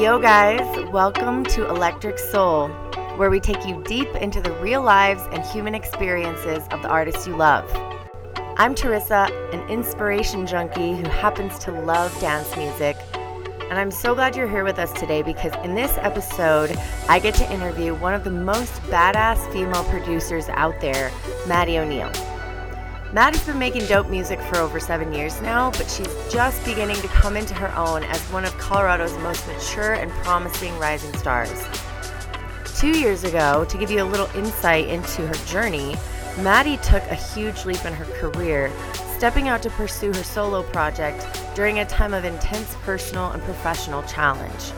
Yo, guys, welcome to Electric Soul, where we take you deep into the real lives and human experiences of the artists you love. I'm Teresa, an inspiration junkie who happens to love dance music. And I'm so glad you're here with us today because in this episode, I get to interview one of the most badass female producers out there, Maddy O'Neal. Maddy's been making dope music for over seven years now, but she's just beginning to come into her own as one of Colorado's most mature and promising rising stars. Two years ago, to give you a little insight into her journey, Maddy took a huge leap in her career, stepping out to pursue her solo project during a time of intense personal and professional challenge.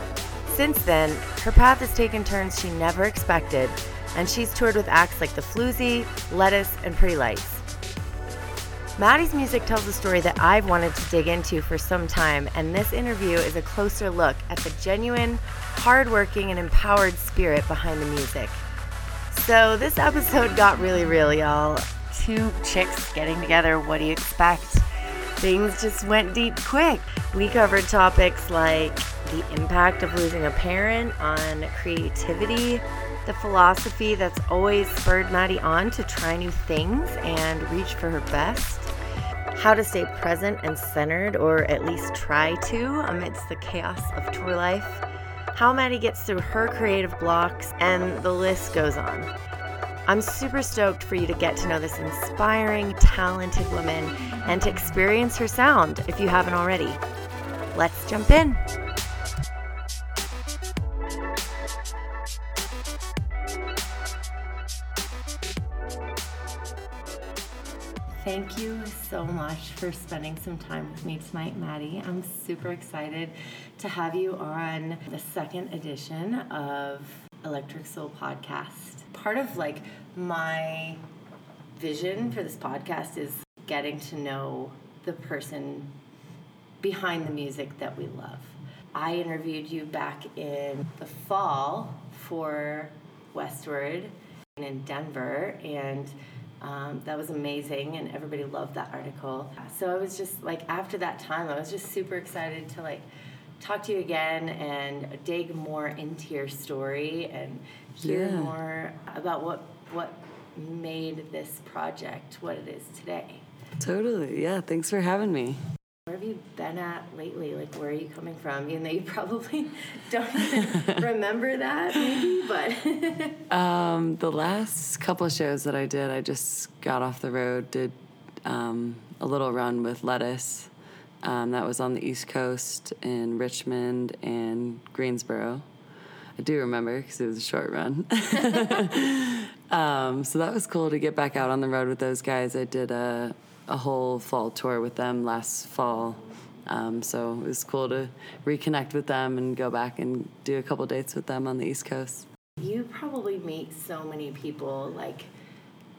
Since then, her path has taken turns she never expected, and she's toured with acts like The Floozies, Lettuce, and Pretty Lights. Maddy's music tells a story that I've wanted to dig into for some time, and this interview is a closer look at the genuine, hardworking, and empowered spirit behind the music. So, this episode got really real, y'all. Two chicks getting together, what do you expect? Things just went deep quick. We covered topics like the impact of losing a parent on creativity, the philosophy that's always spurred Maddy on to try new things and reach for her best, how to stay present and centered, or at least try to, amidst the chaos of tour life, how Maddy gets through her creative blocks, and the list goes on. I'm super stoked for you to get to know this inspiring, talented woman and to experience her sound if you haven't already. Let's jump in. Thank you so much for spending some time with me tonight, Maddy. I'm super excited to have you on the second edition of Electric Soul Podcast. Part of like my vision for this podcast is getting to know the person behind the music that we love. I interviewed you back in the fall for Westword in Denver, and um, that was amazing, and everybody loved that article. So I was just like, after that time, I was just super excited to like talk to you again and dig more into your story and hear Yeah. more about what what made this project what it is today. Totally. Yeah. Thanks for having me. Where have you been at lately? Like, where are you coming from? Even though you probably don't even remember that, maybe, but. Um, the last couple of shows that I did, I just got off the road, did um, a little run with Lettuce. Um, that was on the East Coast in Richmond and Greensboro. I do remember because it was a short run. um, so that was cool to get back out on the road with those guys. I did a, a whole fall tour with them last fall. Um, so it was cool to reconnect with them and go back and do a couple dates with them on the East Coast. You probably meet so many people like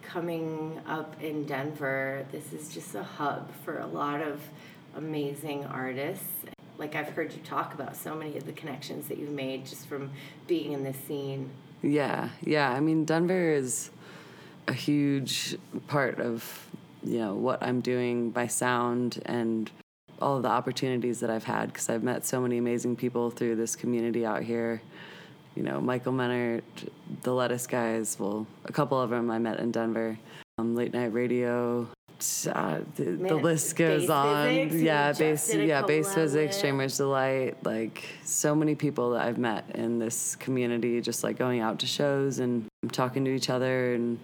coming up in Denver. This is just a hub for a lot of amazing artists. Like I've heard you talk about so many of the connections that you've made just from being in this scene. Yeah, yeah. I mean, Denver is a huge part of you know what I'm doing by sound and all of the opportunities that I've had because I've met so many amazing people through this community out here. You know, Michael Menert, the Lettuce guys. Well, a couple of them I met in Denver. Um, late night radio. Uh, the, the list goes on. Physics, yeah, just bass. did a Yeah, collab physics. Dreamers Delight. Like so many people that I've met in this community, just like going out to shows and talking to each other, and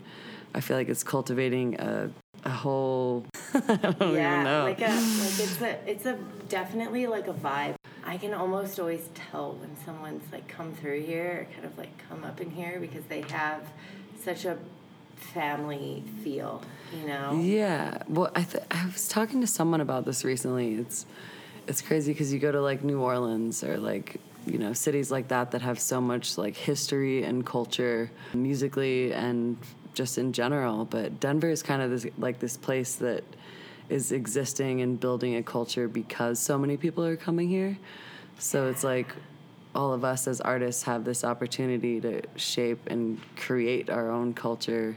I feel like it's cultivating a a whole. I don't yeah, even know. like a like it's a it's a definitely like a vibe. I can almost always tell when someone's like come through here, or kind of like come up in here because they have such a family feel, you know. Yeah. Well, I th- I was talking to someone about this recently. It's it's crazy because you go to like New Orleans or like you know cities like that that have so much like history and culture musically and just in general. But Denver is kind of this like this place that is existing and building a culture because so many people are coming here. So it's like all of us as artists have this opportunity to shape and create our own culture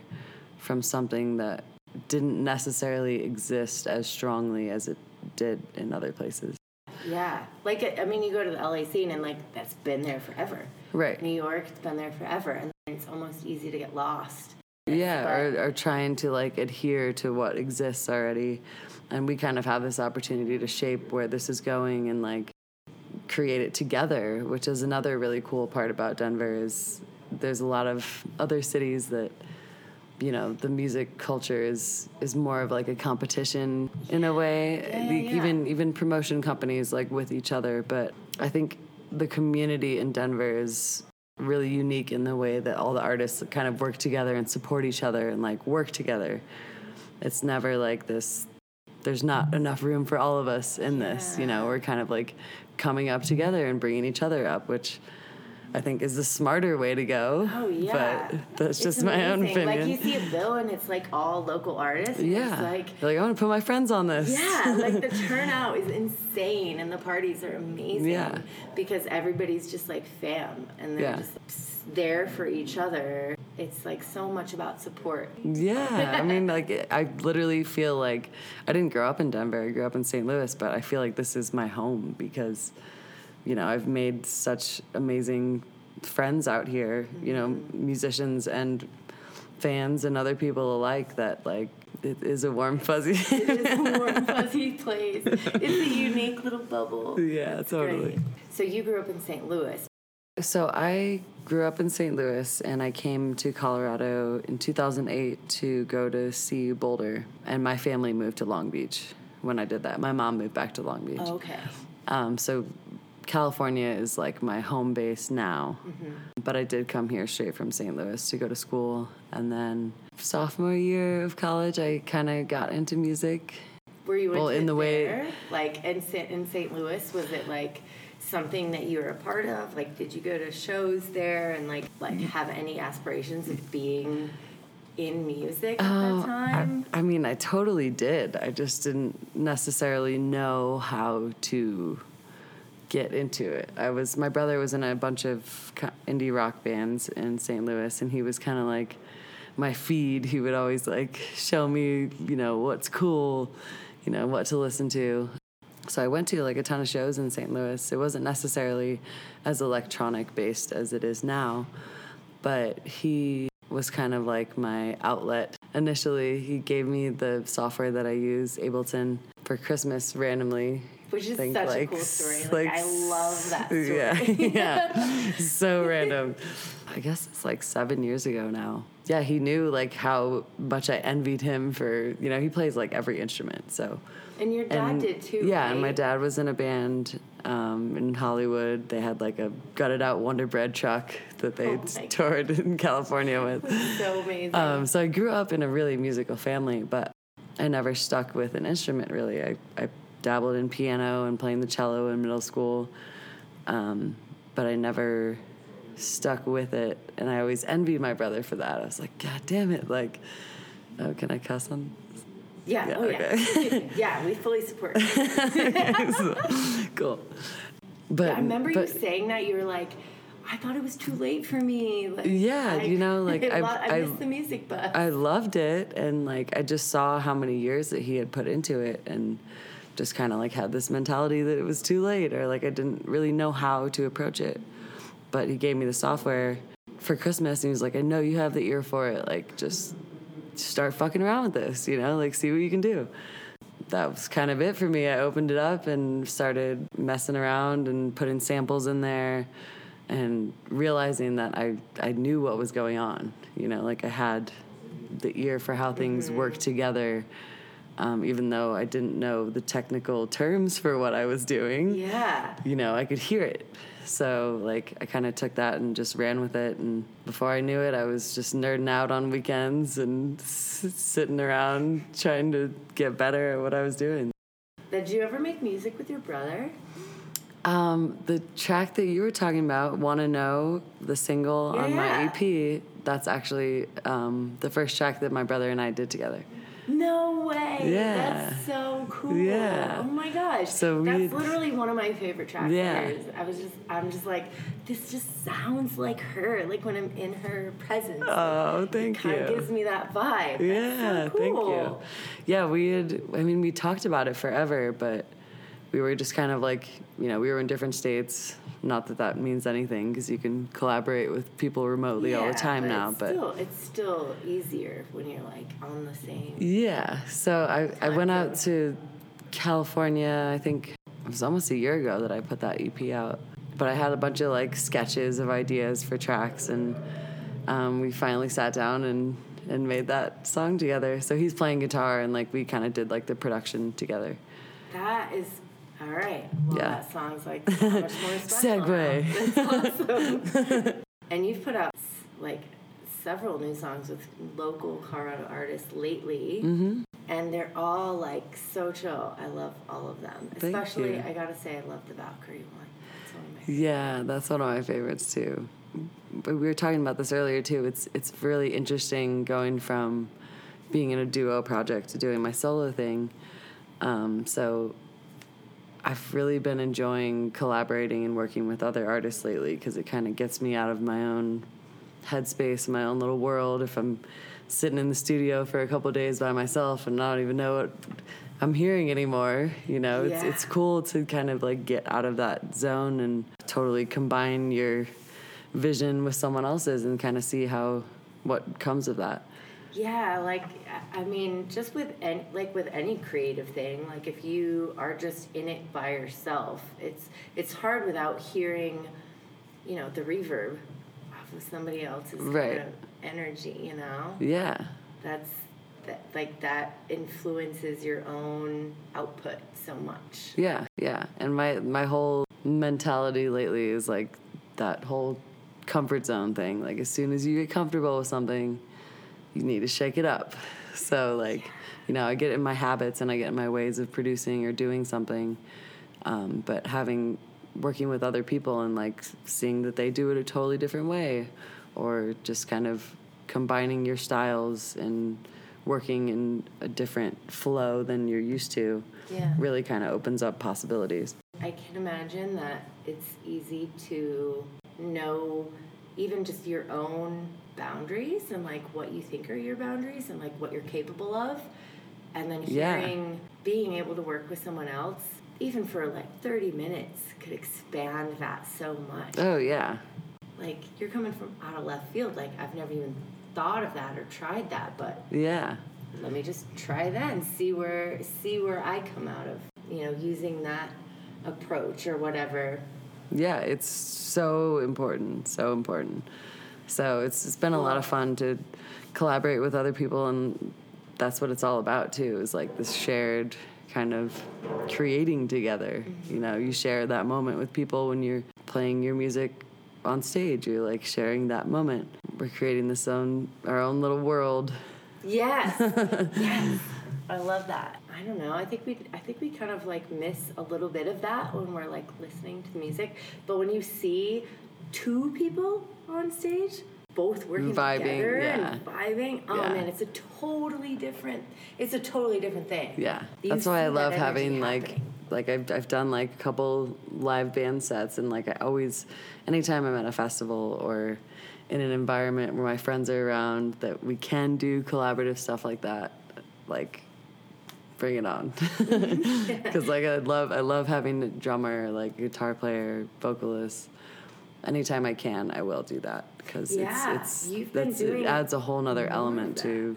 from something that didn't necessarily exist as strongly as it did in other places. Yeah. Like, I mean, you go to the LA scene and, like, that's been there forever. Right. New York, it's been there forever. And it's almost easy to get lost. Yeah, But- or, or trying to like adhere to what exists already. And we kind of have this opportunity to shape where this is going and like create it together, which is another really cool part about Denver is there's a lot of other cities that you know the music culture is is more of like a competition in a way Yeah, yeah, yeah. even even promotion companies like with each other but i think the community in denver is really unique in the way that all the artists kind of work together and support each other and like work together. It's never like this there's not enough room for all of us in this you know? We're kind of like coming up together and bringing each other up which i think is the smarter way to go Oh, yeah. but that's It's just my own opinion Like, you see a bill and it's, like, all local artists. yeah It's like, like i want to put my friends on this Yeah, like the turnout is insane and the parties are amazing. Yeah. Because everybody's just like fam and they're Yeah. just there for each other. It's like so much about support. Yeah, I mean, like, I literally feel like I didn't grow up in Denver. I grew up in St. Louis, but I feel like this is my home because, you know, I've made such amazing friends out here, you know, musicians and fans and other people alike that, like, it is a warm, fuzzy. It's a warm, fuzzy place. It's a unique little bubble. Yeah, It's totally. great. So you grew up in St. Louis. So I grew up in St. Louis and I came to Colorado in 2008 to go to CU Boulder. And my family moved to Long Beach when I did that. My mom moved back to Long Beach. Okay. Um, so California is like my home base now. Mm-hmm. But I did come here straight from St. Louis to go to school. And then sophomore year of college, I kind of got into music. Were you Well, in the it way- there? like in St. in St. Louis? Was it like something that you were a part of? Like, did you go to shows there and like like mm. have any aspirations of being in music at Oh, that time? I, I mean, I totally did. I just didn't necessarily know how to get into it. I was my brother was in a bunch of indie rock bands in St. Louis, and he was kind of like my feed. He would always like show me, you know, what's cool, you know, what to listen to. So I went to like a ton of shows in St. Louis. It wasn't necessarily as electronic based as it is now, but he was kind of like my outlet. Initially, he gave me the software that I use, Ableton, for Christmas randomly. Which is Think, such a cool story. s- Like, I love that story. Yeah, yeah. so random. I guess it's like seven years ago now. Yeah, he knew like how much I envied him for, you know, he plays like every instrument. So And your dad and did too. Yeah, and my dad was in a band um, in Hollywood. They had like a gutted out Wonder Bread truck that they Oh toured in California with. So amazing. Um, so I grew up in a really musical family, but I never stuck with an instrument really. I, I dabbled in piano and playing the cello in middle school, um, but I never stuck with it. And I always envied my brother for that. I was like, God damn it! Like, oh, can I cuss on? yeah. yeah, oh yeah. yeah. We fully support. cool. But I remember but, you saying that you were like, I thought it was too late for me. Like, Yeah, you know, like, I, I- I, I- miss the music bus. I loved it, and like I just saw how many years that he had put into it, and just kind of like had this mentality that it was too late, or like I didn't really know how to approach it. But he gave me the software for Christmas, and he was like, "I know you have the ear for it. Like, just start fucking around with this, you know, like see what you can do." That was kind of it for me. I opened it up and started messing around and putting samples in there and realizing that I, I knew what was going on. You know, like I had the ear for how things mm-hmm. work together, um, even though I didn't know the technical terms for what I was doing. yeah. You know, I could hear it. So, like, I kind of took that and just ran with it. And before I knew it, I was just nerding out on weekends and s- sitting around trying to get better at what I was doing. Did you ever make music with your brother? Um, the track that you were talking about, "Wanna Know," the single on my Yeah. EP, that's actually um, the first track that my brother and I did together. No way. Yeah. That's so cool. Yeah. Oh my gosh. So we- That's literally one of my favorite tracks. Yeah. I was just I'm just like, this just sounds like her. Like when I'm in her presence. Oh, thank you. kind of gives me that vibe. Yeah, so thank you. Yeah, we had. I mean, we talked about it forever, but we were just kind of like, you know, we were in different states. Not that that means anything because you can collaborate with people remotely all the time now. it's But still, it's still easier when you're like on the same. yeah, so I, I went out to California, I think it was almost a year ago that I put that EP out. But I had a bunch of like sketches of ideas for tracks, and um, we finally sat down and, and made that song together. So he's playing guitar, and like we kind of did like the production together. That is all right. Well, Yeah. that sounds like so much more special. Segue. Awesome. and you've put out like several new songs with local Colorado artists lately. Mm-hmm. And they're all like so chill. I love all of them. Thank Especially, you. I gotta say, I love the Valkyrie one. That's one Yeah, that's one of my favorites too. But we were talking about this earlier too. It's it's really interesting going from being in a duo project to doing my solo thing. Um, so I've really been enjoying collaborating and working with other artists lately because it kind of gets me out of my own headspace, my own little world. If I'm sitting in the studio for a couple days by myself and not even know what I'm hearing anymore, you know, it's it's cool to kind of like get out of that zone and totally combine your vision with someone else's and kind of see how what comes of that. Yeah, like I- mean, just with any like with any creative thing, like if you are just in it by yourself, it's it's hard without hearing, you know, the reverb off of somebody else's Right. kind of energy. You know, Yeah. that's that like that influences your own output so much. Yeah, yeah. And my my whole mentality lately is like that whole comfort zone thing. Like as soon as you get comfortable with something, you need to shake it up. So like, you know, I get in my habits and I get in my ways of producing or doing something. Um, but having working with other people and like seeing that they do it a totally different way, or just kind of combining your styles and working in a different flow than you're used to Yeah. really kind of opens up possibilities. I can imagine that it's easy to know even just your own boundaries and like what you think are your boundaries and like what you're capable of. And then Yeah. hearing, being able to work with someone else, even for like 30 minutes, could expand that so much. Oh yeah, Like you're coming from out of left field. Like I've never even thought of that or tried that, but yeah, let me just try that and see where see where I come out of. You know, using that approach or whatever. Yeah. It's so important, so important. So it's it's been a lot of fun to collaborate with other people, and that's what it's all about too. Is like this shared kind of creating together. You know, you share that moment with people when you're playing your music on stage. You're like sharing that moment. We're creating this own our own little world. Yes. yes. I love that. I don't know. I think we I think we kind of like miss a little bit of that when we're like listening to the music. But when you see two people on stage, both working Vibing, together yeah. and vibing, oh Yeah. man, it's a totally different. It's a totally different thing. Yeah, You that's why I love having like like I've I've done like a couple live band sets and like I always anytime I'm at a festival or in an environment where my friends are around that we can do collaborative stuff like that, like bring it on. Because like I love I love having a drummer, like guitar player, vocalist. Anytime I can, I will do that because Yeah, it's it's that's, it adds a whole nother element to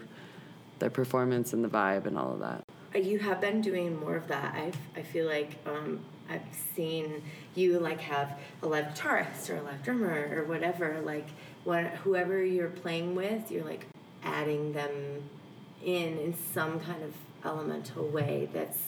the performance and the vibe and all of that. Uh, You have been doing more of that. I I feel like um, I've seen you like have a live guitarist or a live drummer or whatever. Like when whoever you're playing with, you're like adding them in in some kind of elemental way that's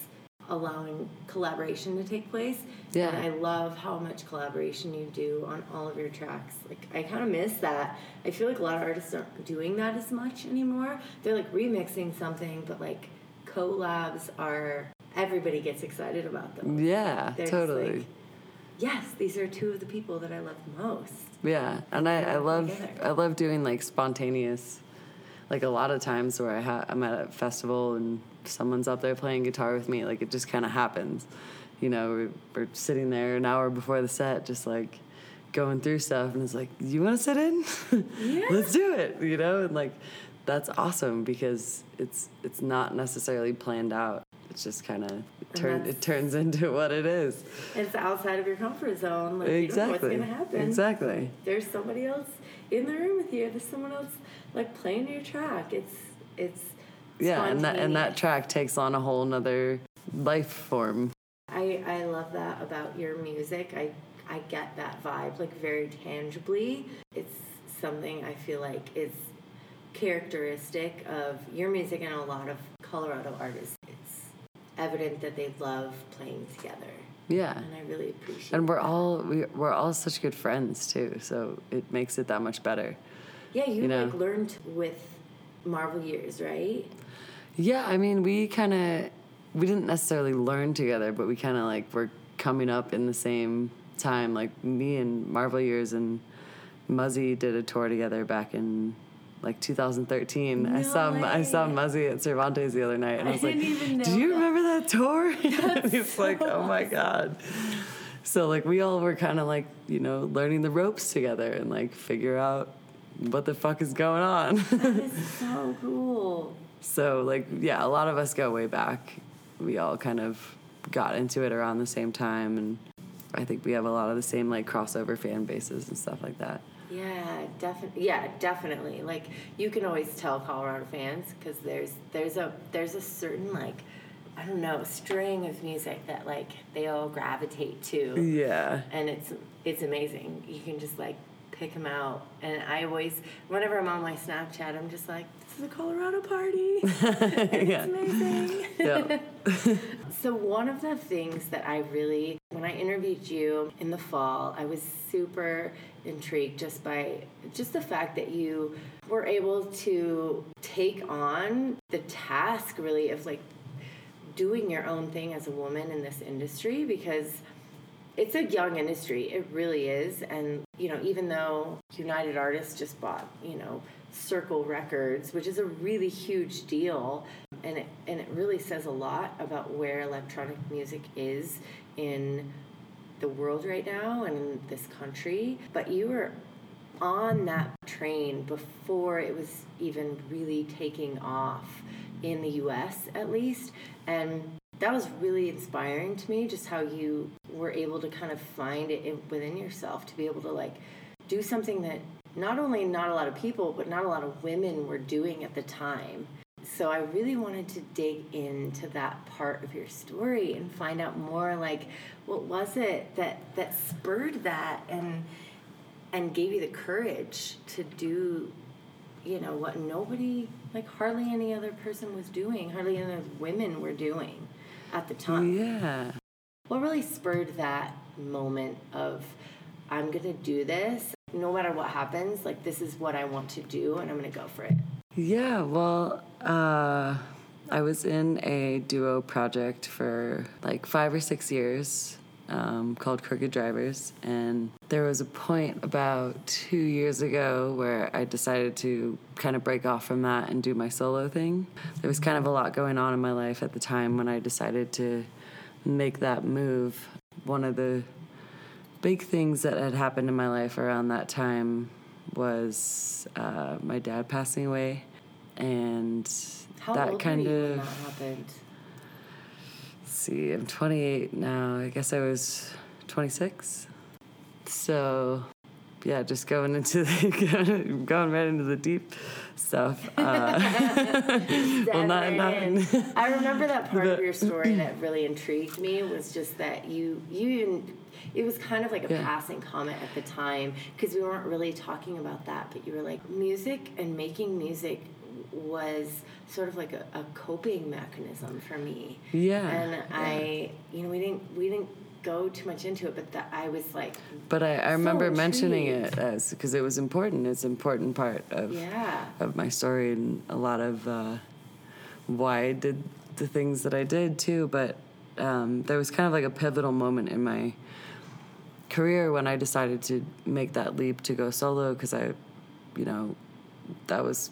allowing collaboration to take place. Yeah. And I love how much collaboration you do on all of your tracks. Like I kind of miss that. I feel like a lot of artists aren't doing that as much anymore. They're like remixing something, but like collabs are everybody gets excited about them. Yeah, They're totally. like, yes, these are two of the people that I love the most. Yeah, and I, I love together. I love doing like spontaneous, like a lot of times where I ha- I'm at a festival and someone's up there playing guitar with me, like it just kind of happens. You know, we're, we're sitting there an hour before the set, just like going through stuff, and it's like, you want to sit in? Yeah. Let's do it. You know, and like that's awesome because it's it's not necessarily planned out. it's just kind of turn it turns into what it is. It's outside of your comfort zone. Like, You don't know exactly. what's gonna happen. Exactly. There's somebody else in the room with you. There's someone else like playing your track. It's it's Yeah, and that and that track takes on a whole nother life form. I I love that about your music. I I get that vibe like very tangibly. It's something I feel like is characteristic of your music and a lot of Colorado artists. It's evident that they love playing together, Yeah. and I really appreciate. And we're that. all we, we're all such good friends too, so it makes it that much better. yeah. You, you know. like learned with Marvel Years, right? Yeah, I mean, we kind of we didn't necessarily learn together, but we kind of like were coming up in the same time. Like me and Marvel Years and Muzzy did a tour together back in like 2013. I No saw I saw. Muzzy at Cervantes the other night, and I I was like, didn't even "Do you that." remember that tour?" and he's like, "Oh my god." So like we all were kind of like you know learning the ropes together and like figure out what the fuck is going on. That is so cool. So like yeah, a lot of us go way back. We all kind of got into it around the same time and I think we have a lot of the same like crossover fan bases and stuff like that. Yeah, definitely. Yeah, definitely. Like you can always tell Colorado fans because there's there's a there's a certain like I don't know string of music that like they all gravitate to, Yeah. and it's it's amazing. You can just like pick them out, and I always whenever I'm on my Snapchat, I'm just like, this is a Colorado party. It's amazing. yeah. So one of the things that I really, when I interviewed you in the fall, I was super intrigued just by just the fact that you were able to take on the task really of like doing your own thing as a woman in this industry because it's a young industry it really is and you know even though united artists just bought you know circle records which is a really huge deal and it and it really says a lot about where electronic music is in the world right now and in this country but you were on that train before it was even really taking off in the US at least and that was really inspiring to me just how you were able to kind of find it within yourself to be able to like do something that not only not a lot of people but not a lot of women were doing at the time. So i really wanted to dig into that part of your story and find out more like what was it that that spurred that and and gave you the courage to do you know what nobody like hardly any other person was doing hardly any other women were doing at the time. Yeah. what really spurred that moment of i'm gonna do this no matter what happens like this is what i want to do and i'm gonna go for it Yeah, well, uh, I was in a duo project for like five or six years um, called Krooked Drivers. And there was a point about two years ago where I decided to kind of break off from that and do my solo thing. There was kind of a lot going on in my life at the time when I decided to make that move. One of the big things that had happened in my life around that time was uh, my dad passing away, and how that kind of. that see, I'm 28 now. I guess I was 26. So, yeah, just going into the, going right into the deep stuff. Uh, well, not, not. I remember that part of your story that really intrigued me was just that you you it was kind of like a Yeah. passing comment at the time because we weren't really talking about that, but you were like music and making music was sort of like a, a coping mechanism for me. Yeah, And yeah. I, you know, we didn't we didn't go too much into it, but that I was like, but I, I remember mentioning it as because it was important. It's an important part of yeah, of my story and a lot of uh, why I did the things that I did too. But um, there was kind of like a pivotal moment in my career when I decided to make that leap to go solo because I, you know, that was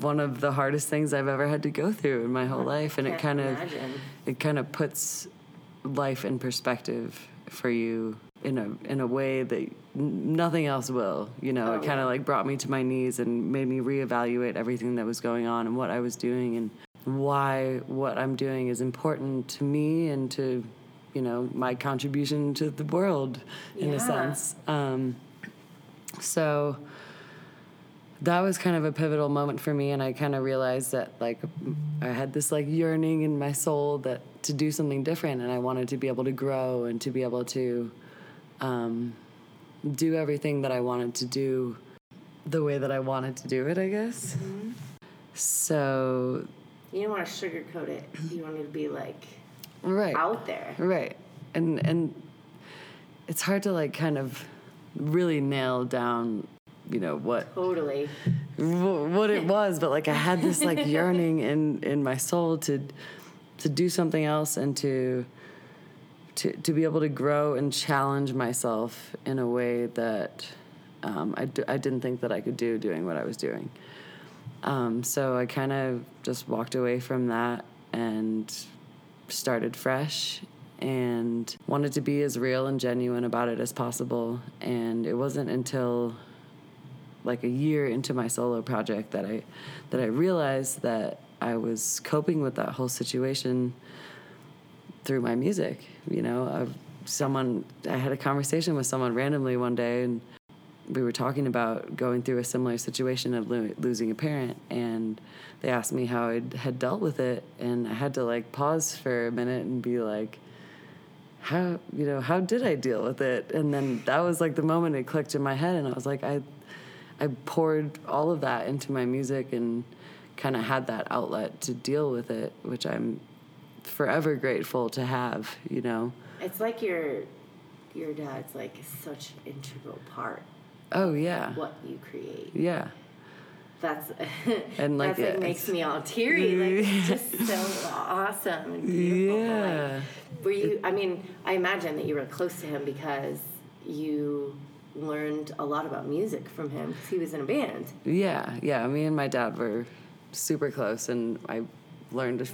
one of the hardest things I've ever had to go through in my whole life, and it kind of imagine. it kind of puts life in perspective for you in a in a way that nothing else will. You know, Oh, it kind of like brought me to my knees and made me reevaluate everything that was going on and what I was doing and why what I'm doing is important to me and to, you know, my contribution to the world in Yeah. a sense. Um, so that was kind of a pivotal moment for me and i kind of realized that like i had this like yearning in my soul that to do something different and i wanted to be able to grow and to be able to um, do everything that i wanted to do the way that i wanted to do it i guess so You don't want to sugarcoat it. You want it to be like right out there. Right. And and it's hard to like kind of really nail down, you know, what Totally. what it was, but like I had this like yearning in in my soul to to do something else and to to to be able to grow and challenge myself in a way that um, I, d- I didn't think that I could do doing what I was doing. Um, so I kind of just walked away from that and started fresh and wanted to be as real and genuine about it as possible. And it wasn't until like a year into my solo project that I that I realized that I was coping with that whole situation through my music. You know, I've, someone I had a conversation with someone randomly one day, and we were talking about going through a similar situation of lo- losing a parent, and they asked me how I had dealt with it, and I had to like pause for a minute and be like. How you know how did I deal with it? And then that was like the moment it clicked in my head, and I was like, I, I poured all of that into my music and kind of had that outlet to deal with it, which I'm forever grateful to have, you know. It's like your your dad's like such an integral part Oh yeah. of what you create. Yeah. That's And, like, that's like it- makes me all teary. Like just so awesome and beautiful. Yeah. Like, were you? I mean, I imagine that you were close to him because you learned a lot about music from him because he was in a band. Yeah, yeah. Me and my dad were super close, and I learned a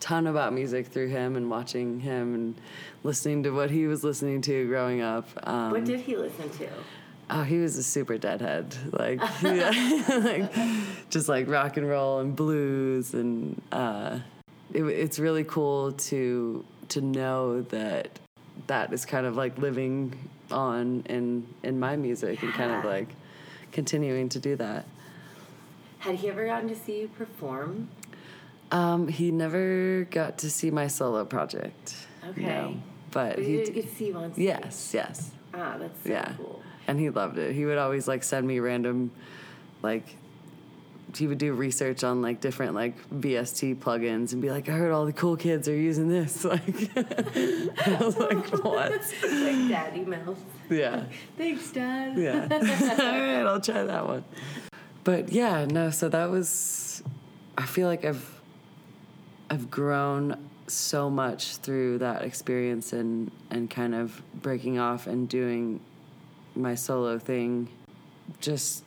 ton about music through him and watching him and listening to what he was listening to growing up. Um, What did he listen to? Oh, he was a super deadhead, like, yeah, like just like rock and roll and blues, and uh, it, it's really cool to to know that that is kind of like living on in in my music and kind of like continuing to do that. Had he ever gotten to see you perform? Um, he never got to see my solo project. Okay. no, but But he did get to see him on stage. yes, yes. Ah, that's so yeah cool. and he loved it he would always like send me random like he would do research on like different like VST plugins and be like, I heard all the cool kids are using this. Like, I was like, what? like dad emails. Yeah, Thanks, Dad. yeah. all right, I'll try that one. But yeah, no. So that was. I feel like I've. I've grown so much through that experience and and kind of breaking off and doing my solo thing just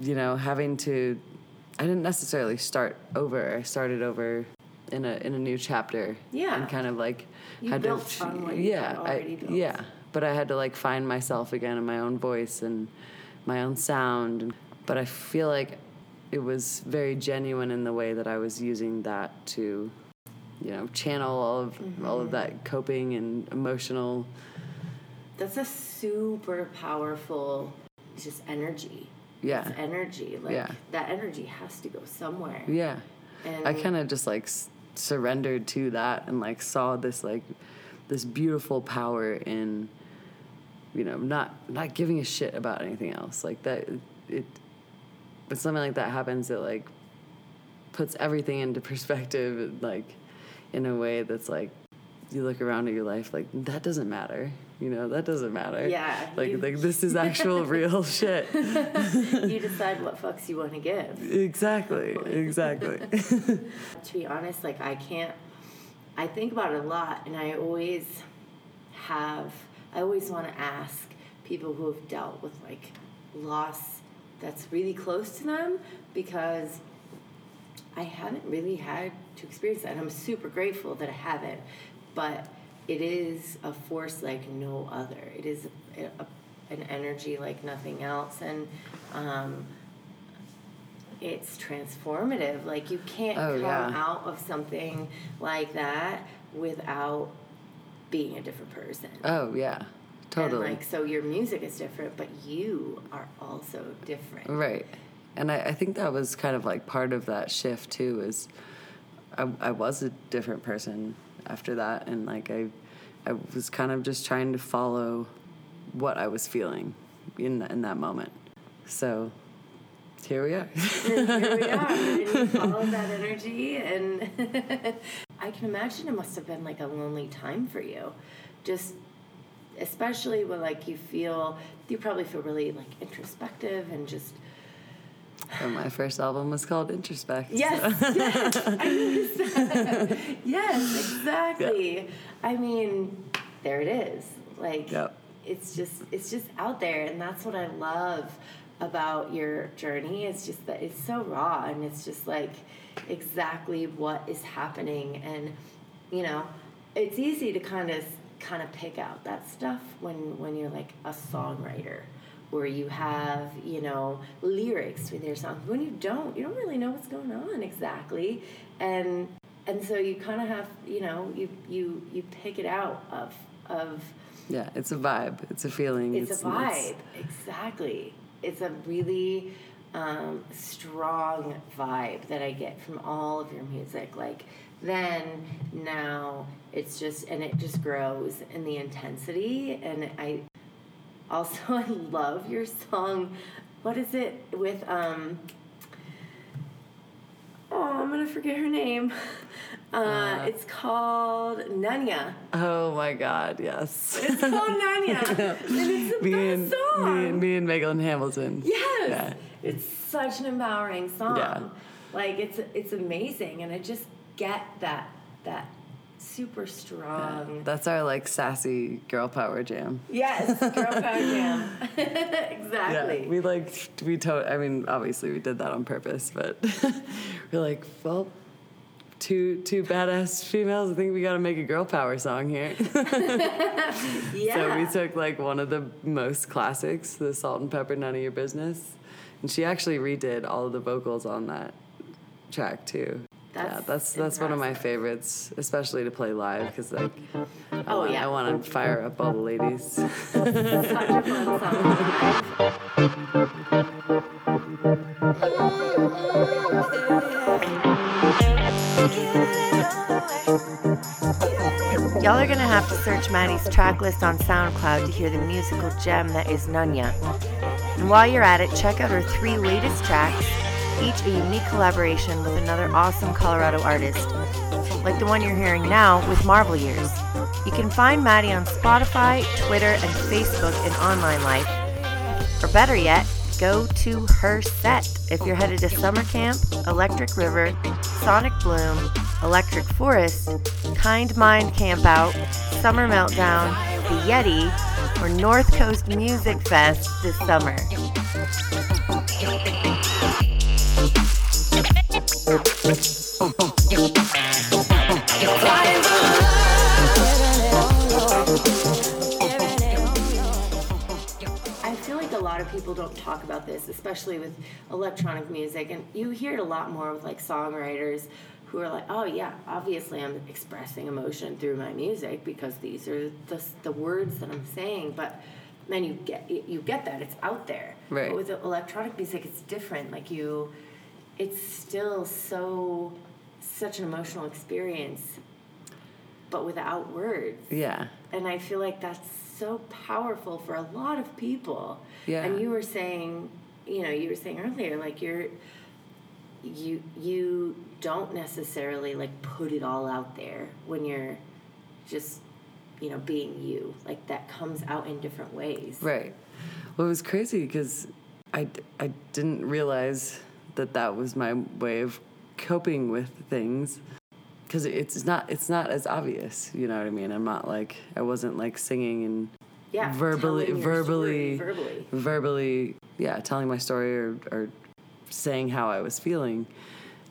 you know having to i didn't necessarily start over i started over in a in a new chapter Yeah. and kind of like You had built to on what yeah I, built. yeah but i had to like find myself again and my own voice and my own sound but i feel like it was very genuine in the way that i was using that to you know channel all of all of Mm-hmm. that coping and emotional That's a super powerful, just energy. Yeah It's energy. Like Yeah. that energy has to go somewhere. yeah And I kind of just like s- surrendered to that and like saw this like this beautiful power in you know not not giving a shit about anything else like that it but something like that happens it like puts everything into perspective like in a way that's like you look around at your life like that doesn't matter you know that doesn't matter Yeah, like you- like this is actual real shit you decide what fucks you want to give. exactly exactly to be honest, like I can't. I think about it a lot, and I always have. I always want to ask people who have dealt with like loss that's really close to them because I haven't really had to experience that. And I'm super grateful that I haven't, but it is a force like no other. It is a, a, an energy like nothing else, and um, it's transformative. Like you can't Oh, come yeah. out of something like that without being a different person. Oh yeah, totally. And like so your music is different, but you are also different. Right. And I, I think that was kind of like part of that shift too is I, I was a different person after that and like I I was kind of just trying to follow what I was feeling in in that moment. So here we are. Here we are. And you followed that energy and I can imagine it must have been like a lonely time for you. Just especially when like you feel you probably feel really like introspective and just and my first album was called Introspect. so- Yes, yes, I noticed that. yes, exactly. I mean, there it is. Like, Yep. it's just it's just out there, and that's what I love about your journey. It's just that it's so raw, and it's just like exactly what is happening, and you know, it's easy to kind of kind of pick out that stuff when when you're like a songwriter where you have you know lyrics with your song when you don't you don't really know what's going on exactly. And and so you kind of have you know you you you pick it out of of Yeah, it's a vibe. It's a feeling. it's, a vibe. Exactly. It's a really um, strong vibe that i get from all of your music. Like then now it's just and it just grows in the intensity and i also i love your song what is it with um oh i'm gonna forget her name uh, it's called Nunya Oh my God! Yes. it's called Nunya and it's the me best and song me, and- me and Megan Hamilton. Yes. Yeah. It's such an empowering song. Yeah. Like it's it's amazing and I just get that that super strong That's our like sassy girl power jam. Yes, girl power jam. exactly. Yeah, we like we told. I mean, obviously we did that on purpose, but we're like, well, two two badass females. I think we got to make a girl power song here. yeah. so we took like one of the most classics, the Salt-N-Pepa None of Your Business, and she actually redid all of the vocals on that track too. Yeah, That's that's that's one of my favorites, especially to play live because like, I Oh, want, yeah. I want to fire up all the ladies. such a fun song. Y'all are gonna have to search Maddy's track list on SoundCloud to hear the musical gem that is Nunya. And while you're at it, check out her three latest tracks, each a unique collaboration with another awesome Colorado artist, like the one you're hearing now with Marvel Years. You can find Maddy on Spotify, Twitter, and Facebook in online life. Or better yet, go to her set if you're headed to summer camp, Electric River, Sonic Bloom, Electric Forest, Kind Mind Camp Out, Summer Meltdown, The Yeti, or North Coast Music Fest this summer. People don't talk about this, especially with electronic music, and you hear it a lot more with like songwriters who are like, "Oh yeah, obviously I'm expressing emotion through my music because these are the the words that I'm saying." But then you get you get that it's out there. Right. But with electronic music, it's different. Like you, it's still so such an emotional experience, but without words yeah. and I feel like that's so powerful for a lot of people. Yeah. And you were saying, you know, you were saying earlier, like you're, you you don't necessarily like put it all out there when you're just, you know, being you. Like that comes out in different ways. Right. Well, it was crazy because I, I didn't realize that that was my way of coping with things because it's not it's not as obvious you know what i mean i'm not like i wasn't like singing and Yeah. verbally verbally story verbally. verbally yeah telling my story or, or saying how i was feeling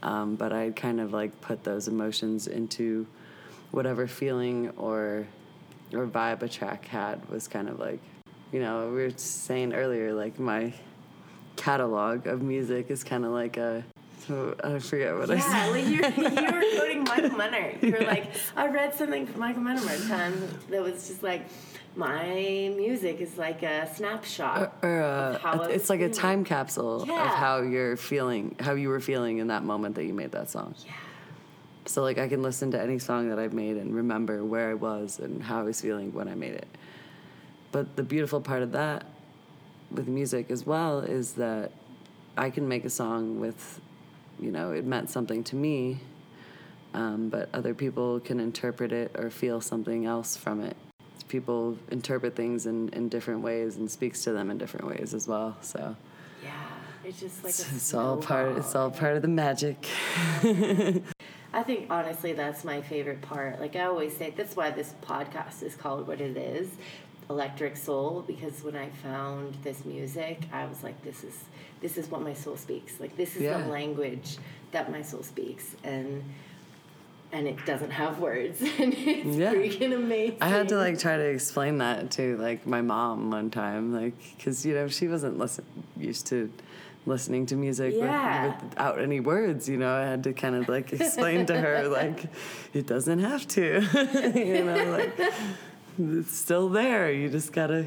um, but i kind of like put those emotions into whatever feeling or or vibe a track had was kind of like you know we were saying earlier like my catalog of music is kind of like a so I forget what I said. Yeah, like you're, you were quoting Michael Menert. You were like, I read something from Michael Menert one time that was just like, my music is like a snapshot. Or how uh, it's like a time capsule of how you're feeling, how you were feeling in that moment that you made that song. Yeah. So like I can listen to any song that I've made and remember where I was and how I was feeling when I made it. But the beautiful part of that with music as well is that I can make a song with, you know, it meant something to me, um, but other people can interpret it or feel something else from it. People interpret things in, in different ways and speaks to them in different ways as well. So Yeah. It's just like it's, a it's all part. It's all part of the magic. I think honestly that's my favorite part. Like I always say, that's why this podcast is called what it is, Electric Soul. Because when I found this music, I was like, this is this is what my soul speaks. Like this is Yeah. the language that my soul speaks, and and it doesn't have words, and it's Yeah. freaking amazing. I had to like try to explain that to like my mom one time, like because you know she wasn't listen used to listening to music with- without any words. You know, I had to kind of like explain to her like it doesn't have to. you know, like it's still there. You just gotta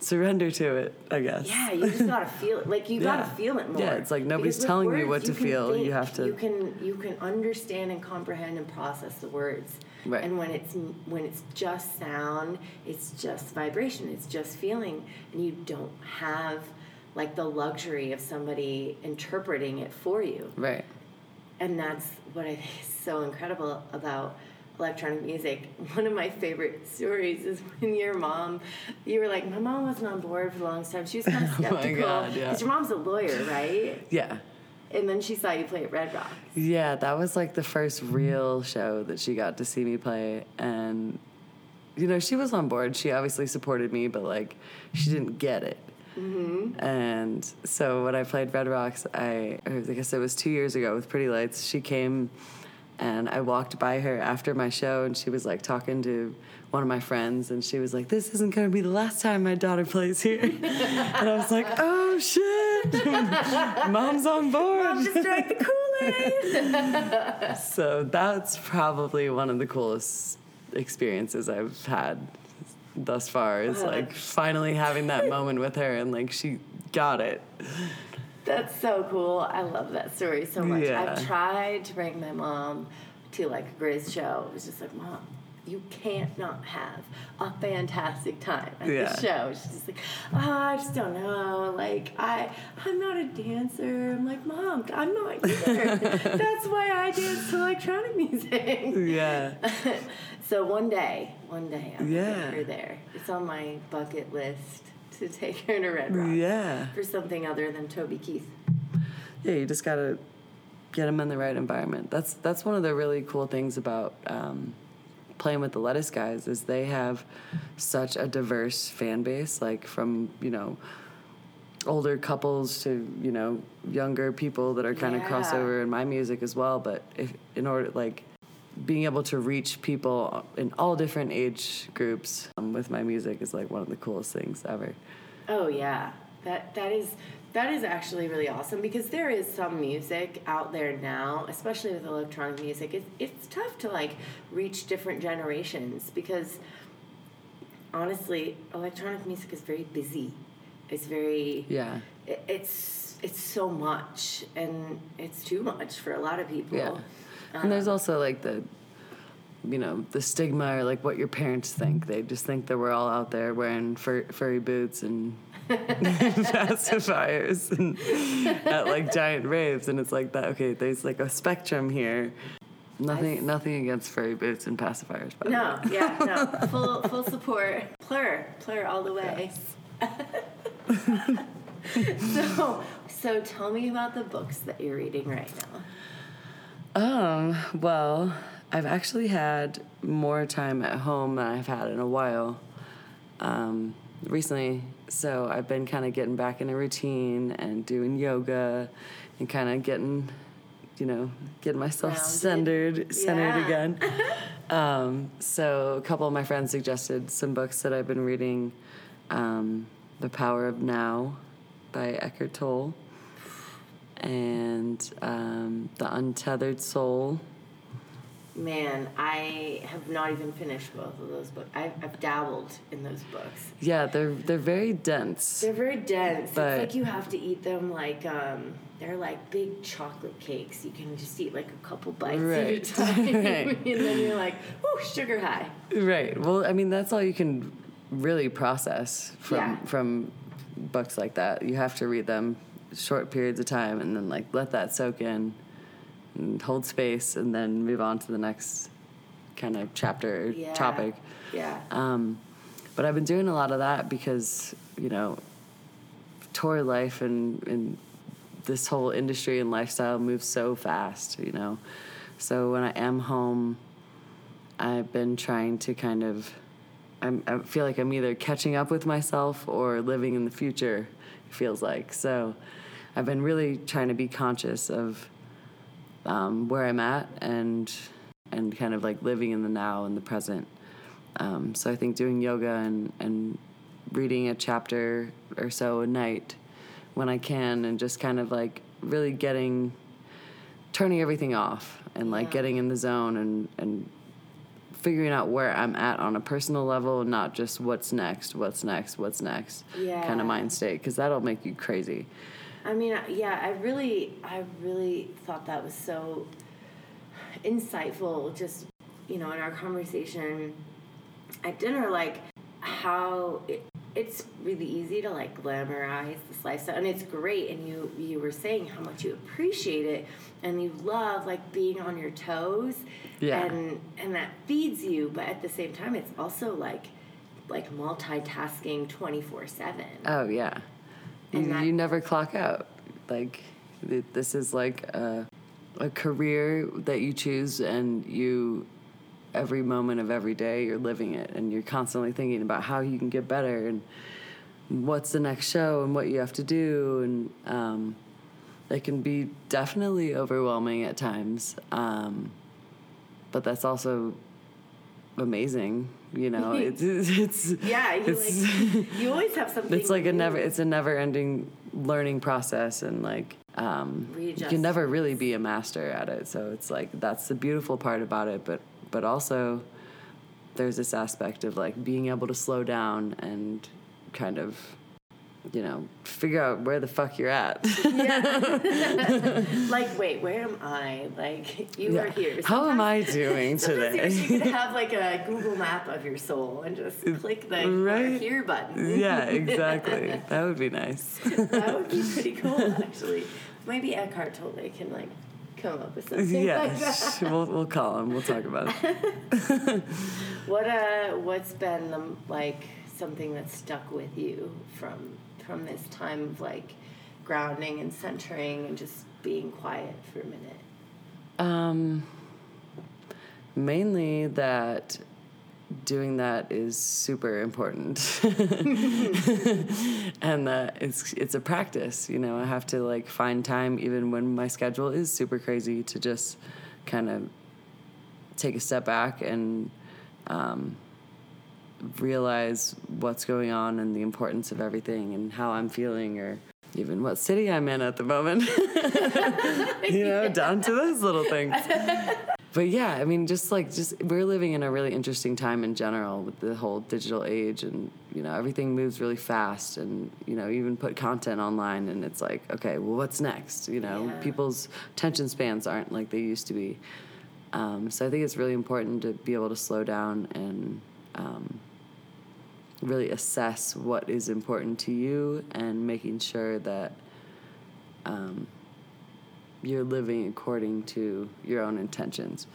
surrender to it. I guess. Yeah, you just gotta feel it. Like you Yeah. gotta feel it more. Yeah, it's like nobody's Because telling you words, what to feel. You have to- You can you can understand and comprehend and process the words. Right. And when it's when it's just sound, it's just vibration. It's just feeling, and you don't have like the luxury of somebody interpreting it for you. Right. And that's what I think is so incredible about electronic music. One of my favorite stories is when your mom, you were like, my mom wasn't on board for the longest time. She was kind of Oh my skeptical. God, yeah. Because your mom's a lawyer, right? Yeah. And then she saw you play at Red Rocks. Yeah, that was like the first real show that she got to see me play. And, you know, she was on board. She obviously supported me, but like, she didn't get it. Mm-hmm. And so when I played Red Rocks, I, I guess it was two years ago with Pretty Lights, she came and I walked by her after my show and she was like talking to one of my friends and she was like, This isn't going to be the last time my daughter plays here. and I was like, Oh shit, mom's on board. Mom just drank the Kool-Aid. So that's probably one of the coolest experiences I've had thus far is like finally having that moment with her and like she got it. That's so cool. I love that story so much. Yeah. I've tried to bring my mom to like a Grizz show. It was just like, Mom, you can't not have a fantastic time at Yeah. the show. She's just like, oh, I just don't know. Like, I, I'm not a dancer. I'm like, Mom, I'm not either. That's why I dance to electronic music. Yeah. so one day, one day, I'm Yeah. her there. It's on my bucket list to take her to Red Rock Yeah. for something other than Toby Keith. Yeah, you just gotta get them in the right environment. That's that's one of the really cool things about um, playing with the Lettuce guys is they have such a diverse fan base, like from you know older couples to you know younger people that are kind of Yeah. crossover in my music as well. But if in order like being able to reach people in all different age groups um, with my music is like one of the coolest things ever. Oh yeah, that that is that is actually really awesome because there is some music out there now, especially with electronic music. It's it's tough to like reach different generations because honestly, electronic music is very busy. It's very Yeah. it, it's it's so much and it's too much for a lot of people. Yeah. And there's uh-huh. also like the, you know, the stigma or like what your parents think. They just think that we're all out there wearing fur, furry boots and pacifiers and at like giant raves. And it's like that, okay, there's like a spectrum here. Nothing, nothing against furry boots and pacifiers. By No, the way. yeah, no. Full full support. Plur. Plur all the way. so so tell me about the books that you're reading right now. Um, well, I've actually had more time at home than I've had in a while. Um, recently, so I've been kind of getting back in a routine and doing yoga and kind of getting, you know, getting myself centered, centered Yeah. again. um, so a couple of my friends suggested some books that I've been reading. Um, the Power of Now by Eckhart Tolle, and um, The Untethered Soul. Man, I have not even finished both of those books. I've, I've dabbled in those books. Yeah, they're they're very dense. They're very dense. But- it's like you have to eat them like um, they're like big chocolate cakes. You can just eat like a couple bites at a time, Right. and then you're like, "Ooh, sugar high." Right. Well, I mean, that's all you can really process from Yeah. from books like that. You have to read them short periods of time and then like let that soak in and hold space and then move on to the next kind of chapter or Yeah. topic. Yeah. Um, but I've been doing a lot of that because, you know, tour life and, and this whole industry and lifestyle moves so fast, you know. So when I am home, I've been trying to kind of, I'm, I feel like I'm either catching up with myself or living in the future, feels like. So I've been really trying to be conscious of um, where I'm at and and kind of like living in the now and the present. Um, so I think doing yoga and and reading a chapter or so a night when I can and just kind of like really getting turning everything off and like Yeah. getting in the zone and and figuring out where I'm at on a personal level, not just what's next, what's next, what's next kind of mind state, because that'll make you crazy. I mean, yeah, I really, I really thought that was so insightful. Just you know, in our conversation at dinner, like how it, it's really easy to like glamorize this lifestyle, and it's great. And you you were saying how much you appreciate it, and you love like being on your toes, Yeah. and and that feeds you. But at the same time, it's also like like multitasking twenty four seven. Oh yeah, And you, that- you never clock out. Like this is like a, a career that you choose, and you every moment of every day you're living it, and you're constantly thinking about how you can get better and what's the next show and what you have to do, and um, it can be definitely overwhelming at times. Um, but that's also amazing. You know, it's it's Yeah, you it's, like you always have something. it's like a never it's a never ending learning process and like um you can never really be a master at it so it's like that's the beautiful part about it but but also there's this aspect of like being able to slow down and kind of you know figure out where the fuck you're at like, wait, where am I? Like, you are here. how am i Sometimes- doing sometimes you today could have like a Google map of your soul and just click the Right? here button. yeah exactly that would be nice that would be pretty cool, actually. Maybe Eckhart Tolle can like come up with something like yes that. we'll, we'll call him we'll talk about it What uh, what's been the like something that stuck with you from from this time of like grounding and centering and just being quiet for a minute? Um, mainly that doing that is super important, and that it's it's a practice. You know, I have to like find time even when my schedule is super crazy to just kind of take a step back and um, realize what's going on and the importance of everything and how I'm feeling or even what city I'm in at the moment. you know, down to those little things. But yeah, I mean, just like, just we're living in a really interesting time in general with the whole digital age, and you know, everything moves really fast, and you know, even put content online, and it's like, okay, well, what's next? You know, Yeah. people's attention spans aren't like they used to be. Um, so I think it's really important to be able to slow down and um, really assess what is important to you and making sure that um, you're living according to your own intentions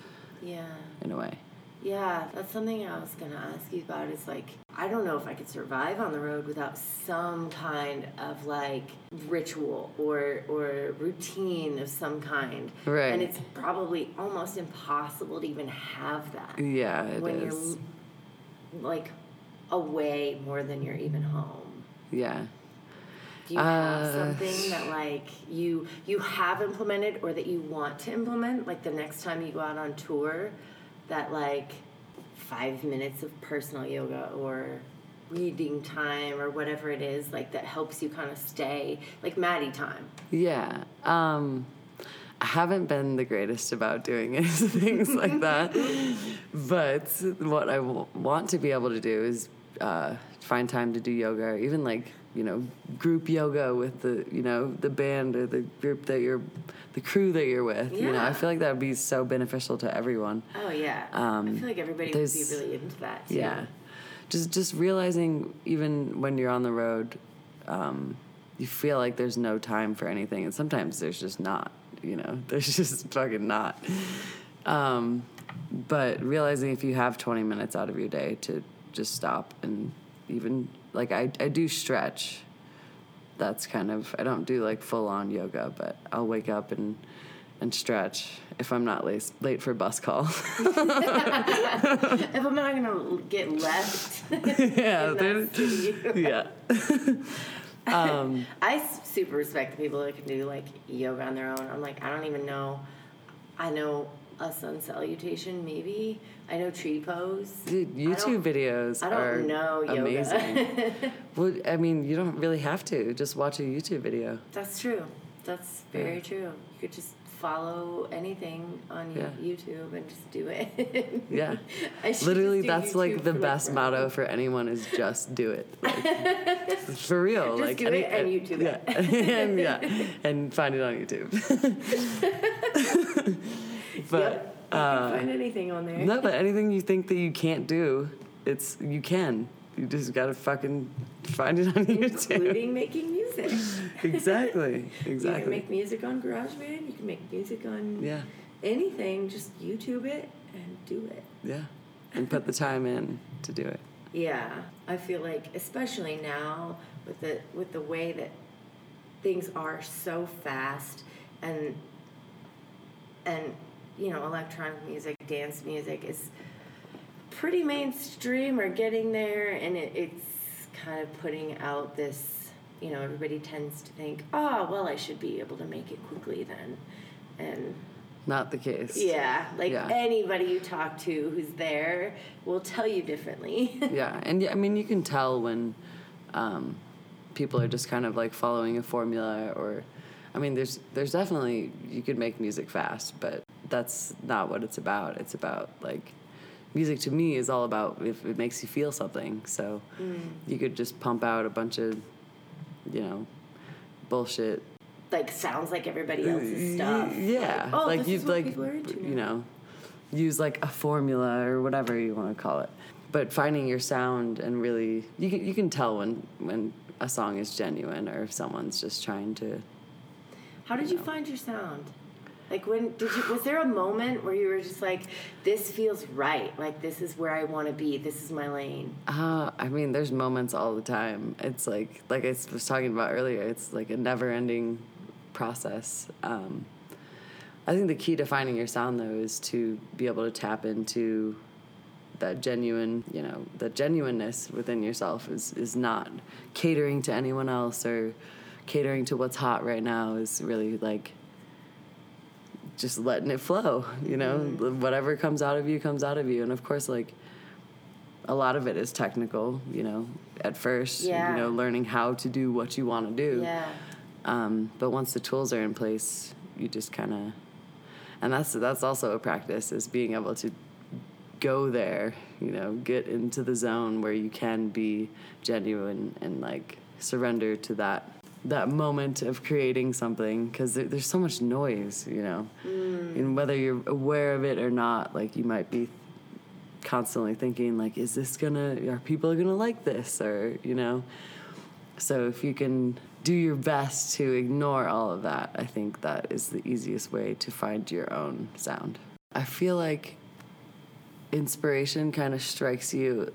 Yeah. in a way. Yeah, that's something I was gonna ask you about. Is like I don't know if I could survive on the road without some kind of like ritual or or routine of some kind. Right. And it's probably almost impossible to even have that Yeah, it is. when you're like away more than you're even home. Yeah. Do you have Uh, something that like you you have implemented or that you want to implement like the next time you go out on tour that like 5 minutes of personal yoga or reading time or whatever it is like that helps you kind of stay like Maddy time? Yeah. Um, I haven't been the greatest about doing things like that, but what I w- want to be able to do is uh, find time to do yoga, or even like you know group yoga with the you know the band or the group that you're, the crew that you're with. You know, I feel like that would be so beneficial to everyone. Oh yeah. Um, I feel like everybody would be really into that. Too. Yeah, just just realizing even when you're on the road, um, you feel like there's no time for anything, and sometimes there's just not. You know, there's just fucking not. Um, but realizing if you have 20 minutes out of your day to just stop and even like I I do stretch. That's kind of I don't do like full on yoga, but I'll wake up and and stretch if I'm not late late for bus call. If I'm not gonna get left, yeah, in there- that city. yeah. um, I super respect the people that can do like yoga on their own. I'm like, I don't even know. I know a sun salutation, maybe. I know tree pose. dude, YouTube don't- videos I don't are know yoga. amazing. well, I mean, you don't really have to. Just watch a YouTube video. That's true. That's very true. You could just follow anything on Yeah. YouTube and just do it. Yeah. I Literally, that's like the best motto for anyone is just do it. Like, for real. Just like do it and YouTube yeah. it. and yeah, and find it on YouTube. but Yep. Uh, can find anything on there. no, but anything you think that you can't do, it's you can. You just gotta fucking find it on YouTube. Including making music. exactly. Exactly. You can make music on GarageBand. You can make music on Yeah. anything. Just YouTube it and do it. Yeah. And put the time in to do it. Yeah, I feel like especially now with the with the way that things are so fast and and you know electronic music, dance music is pretty mainstream or getting there, and it, it's kind of putting out this. You know, everybody tends to think, oh, well, I should be able to make it quickly then, and Not the case. yeah, like Yeah. anybody you talk to who's there will tell you differently. Yeah, and I mean, you can tell when um, people are just kind of like following a formula, or I mean, there's there's definitely you could make music fast, but that's not what it's about. It's about like music to me is all about if it makes you feel something. So mm. you could just pump out a bunch of you know bullshit. like sounds like everybody else's stuff. Yeah, Like, oh, like you'd like people are into you know use like a formula or whatever you want to call it. But finding your sound and really you can you can tell when when a song is genuine or if someone's just trying to How did you find your sound? Like when did you? Was there a moment where you were just like, "This feels right. Like this is where I want to be. This is my lane." uh, I mean there's moments all the time. It's like like I was talking about earlier, it's like a never-ending process. Um, I think the key to finding your sound though is to be able to tap into that genuine, you know, the genuineness within yourself is is not catering to anyone else or catering to what's hot right now is really like just letting it flow, you know, whatever comes out of you comes out of you. And of course like a lot of it is technical, you know, at first, Yeah. you know, learning how to do what you want to do. Yeah. Um, but once the tools are in place, you just kind of, and that's that's also a practice is being able to go there, you know, get into the zone where you can be genuine and like surrender to that that moment of creating something because there, there's so much noise, you know, mm. and whether you're aware of it or not, like you might be constantly thinking like, is this gonna, are people gonna like this or you know. So if you can do your best to ignore all of that, I think that is the easiest way to find your own sound. I feel like inspiration kind of strikes you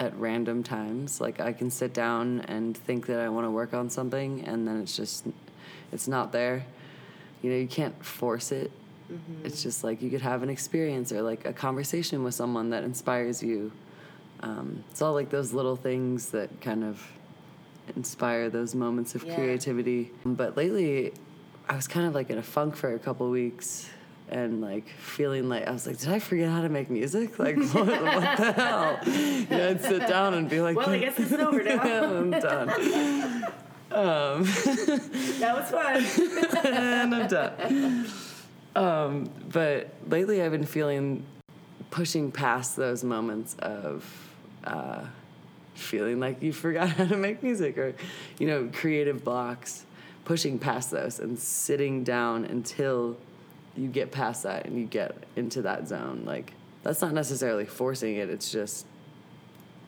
at random times. Like I can sit down and think that I want to work on something and then it's just it's not there. You know, you can't force it. It's just like you could have an experience or like a conversation with someone that inspires you. Um, it's all like those little things that kind of inspire those moments of Yeah. creativity. But lately, I was kind of like in a funk for a couple weeks, and like feeling like I was like, did I forget how to make music? Like what, what the hell? Yeah, I'd sit down and be like, Well, I guess it's over now. I'm done. Um, That was fun. and I'm done. Um, but lately, I've been feeling pushing past those moments of uh, feeling like you forgot how to make music or, you know, creative blocks. Pushing past those and sitting down until you get past that and you get into that zone. Like that's not necessarily forcing it. It's just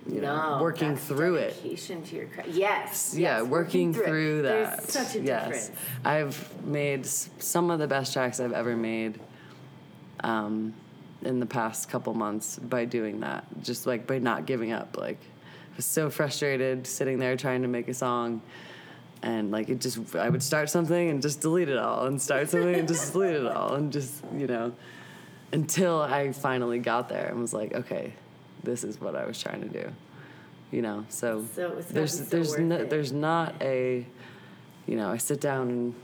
you know working through it to your craft. Yes. yeah, yes, working, it. through that. There's such a yes. difference. I've made some of the best tracks I've ever made um, in the past couple months by doing that. Just like by not giving up. Like, I was so frustrated sitting there trying to make a song. And like it just, I would start something and just delete it all, and start something and just delete it all, and just you know, until I finally got there and was like, okay, this is what I was trying to do, you know. So, So there's so there's no, it. there's not a, you know, I sit down and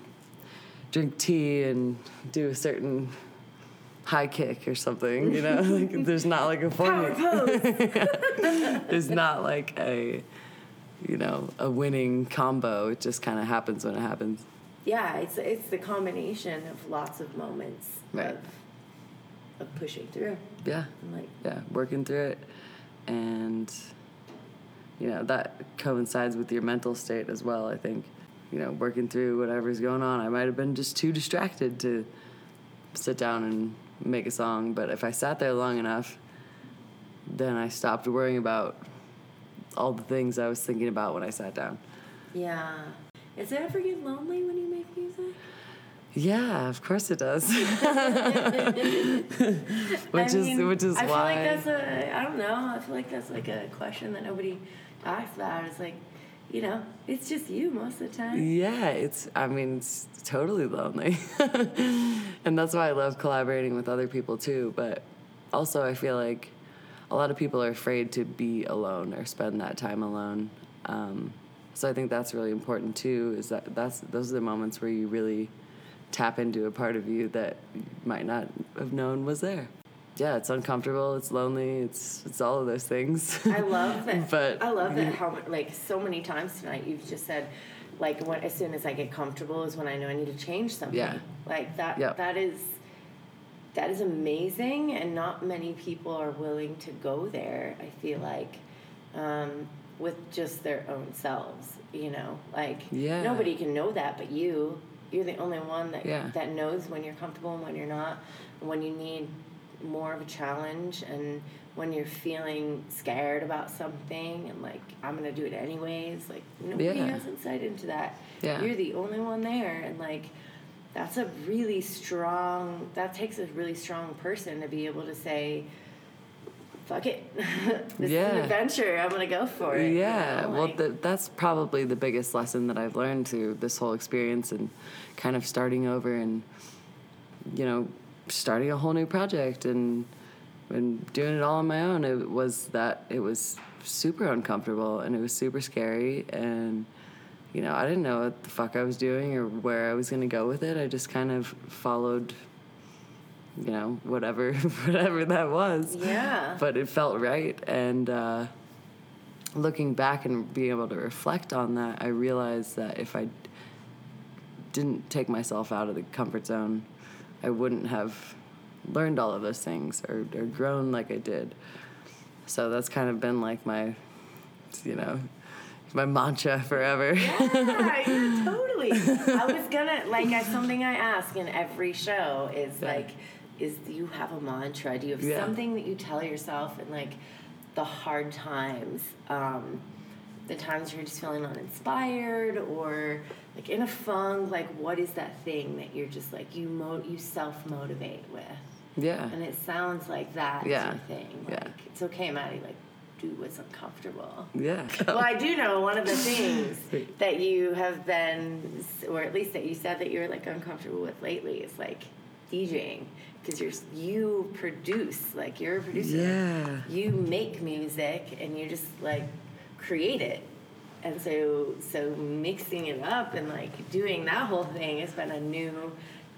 drink tea and do a certain high kick or something, you know. like there's not like a formula. There's not like a, you know, a winning combo. It just kind of happens when it happens. yeah, it's it's the combination of lots of moments Right. of of pushing through. Yeah. And like yeah, working through it, and you know that coincides with your mental state as well. I think, you know, working through whatever's going on. I might have been just too distracted to sit down and make a song, but if I sat there long enough, then I stopped worrying about all the things I was thinking about when I sat down. yeah. Does it ever get lonely when you make music? Yeah, of course it does. which I is mean, which is I why. feel like that's a I don't know. I feel like that's like a question that nobody talks about. It's like, you know, it's just you most of the time. Yeah, it's, I mean, it's totally lonely. and that's why I love collaborating with other people too. But also, I feel like a lot of people are afraid to be alone or spend that time alone. Um, so I think that's really important too, is that that's, those are the moments where you really tap into a part of you that you might not have known was there. Yeah, it's uncomfortable, it's lonely, it's, it's all of those things. I love that. But I love that how like so many times tonight you've just said, like when as soon as I get comfortable is when I know I need to change something. Yeah. Like that. Yep. That is. That is amazing, and not many people are willing to go there. I feel like, um, with just their own selves. You know, like Yeah. nobody can know that, but you. You're the only one that Yeah. that knows when you're comfortable and when you're not, when you need more of a challenge and when you're feeling scared about something and like I'm gonna do it anyways. Like nobody Yeah. has insight into that. Yeah. You're the only one there and like that's a really strong that takes a really strong person to be able to say fuck it this is an adventure i'm gonna go for it you Yeah, know, well, like- th- that's probably the biggest lesson that I've learned through this whole experience and kind of starting over and, you know, starting a whole new project and and doing it all on my own. It was that it was super uncomfortable and it was super scary and. You know, I didn't know what the fuck I was doing or where I was going to go with it. I just kind of followed, you know, whatever, whatever that was. Yeah. But it felt right. And uh, looking back and being able to reflect on that i realized that if i didn't take myself out of the comfort zone i wouldn't have learned all of those things or, or grown like i did. So that's kind of been like my you know my mantra forever yeah, totally. I was gonna like I, something I ask in every show is Yeah. like, is do you have a mantra? Do you have Yeah. something that you tell yourself in like the hard times, um, the times you're just feeling uninspired or like in a funk? Like, what is that thing that you're just like you mo- you self motivate with? yeah And it sounds like that Yeah. your thing. Yeah. It's okay, Maddy. Like, do what's uncomfortable yeah. Well, I do know one of the things that you have been, or at least that you said that you're like uncomfortable with lately is like DJing. Because you're you produce like you're a producer. Yeah. You make music and you just like create it, and so so mixing it up and like doing that whole thing has been a new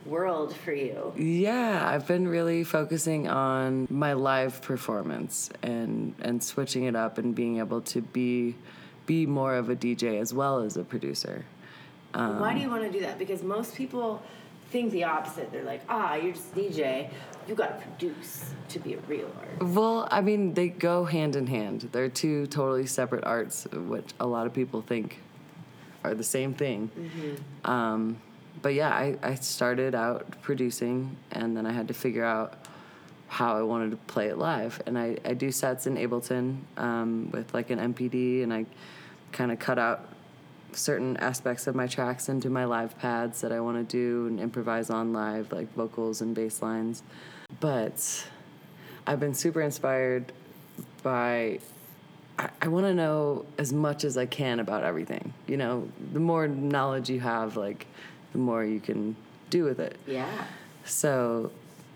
world for you. Yeah, I've been really focusing on my live performance and and switching it up and being able to be be more of a DJ as well as a producer. Um, Why do you want to do that? Because most people think the opposite. They're like, ah, you're just DJ. You got to produce to be a real artist. Well, I mean, they go hand in hand. They're two totally separate arts, which a lot of people think are the same thing. Um, but yeah, I, I started out producing, and then I had to figure out how I wanted to play it live. And I, I do sets in Ableton um, with like an MPD, and I kind of cut out certain aspects of my tracks into my live pads that I want to do and improvise on live, like vocals and bass lines. But I've been super inspired by. I, I want to know as much as I can about everything. You know, the more knowledge you have, like, the more you can do with it. Yeah. So